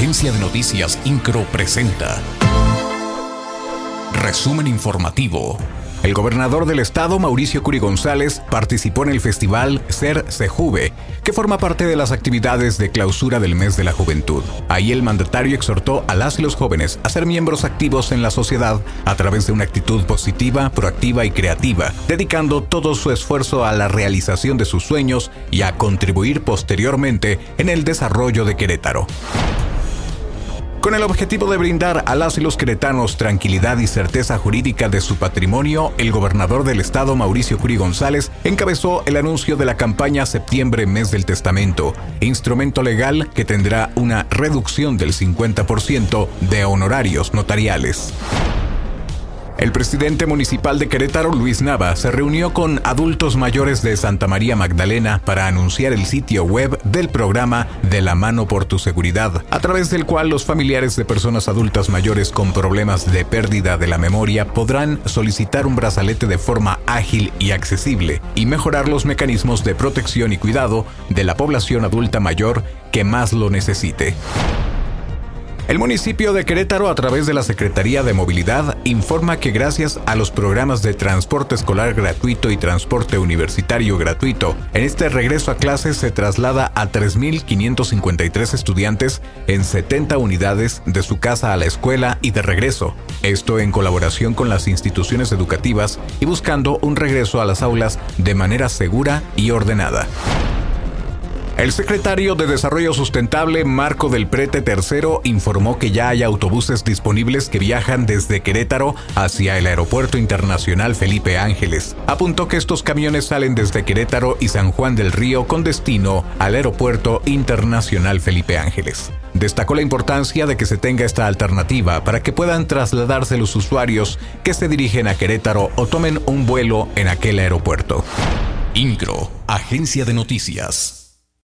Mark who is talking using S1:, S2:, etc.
S1: Agencia de Noticias Incro presenta. Resumen informativo. El gobernador del estado, Mauricio Curi González, participó en el festival Ser Sejuve, que forma parte de las actividades de clausura del mes de la juventud. Ahí el mandatario exhortó a las y los jóvenes a ser miembros activos en la sociedad a través de una actitud positiva, proactiva y creativa, dedicando todo su esfuerzo a la realización de sus sueños y a contribuir posteriormente en el desarrollo de Querétaro. Con el objetivo de brindar a las y los queretanos tranquilidad y certeza jurídica de su patrimonio, el gobernador del estado, Mauricio Curi González, encabezó el anuncio de la campaña Septiembre Mes del Testamento, instrumento legal que tendrá una reducción del 50% de honorarios notariales. El presidente municipal de Querétaro, Luis Nava, se reunió con adultos mayores de Santa María Magdalena para anunciar el sitio web del programa De la mano por tu seguridad, a través del cual los familiares de personas adultas mayores con problemas de pérdida de la memoria podrán solicitar un brazalete de forma ágil y accesible y mejorar los mecanismos de protección y cuidado de la población adulta mayor que más lo necesite. El municipio de Querétaro, a través de la Secretaría de Movilidad, informa que gracias a los programas de transporte escolar gratuito y transporte universitario gratuito, en este regreso a clases se traslada a 3.553 estudiantes en 70 unidades de su casa a la escuela y de regreso. Esto en colaboración con las instituciones educativas y buscando un regreso a las aulas de manera segura y ordenada. El secretario de Desarrollo Sustentable, Marco del Prete III, informó que ya hay autobuses disponibles que viajan desde Querétaro hacia el Aeropuerto Internacional Felipe Ángeles. Apuntó que estos camiones salen desde Querétaro y San Juan del Río con destino al Aeropuerto Internacional Felipe Ángeles. Destacó la importancia de que se tenga esta alternativa para que puedan trasladarse los usuarios que se dirigen a Querétaro o tomen un vuelo en aquel aeropuerto. INCRO, Agencia de Noticias.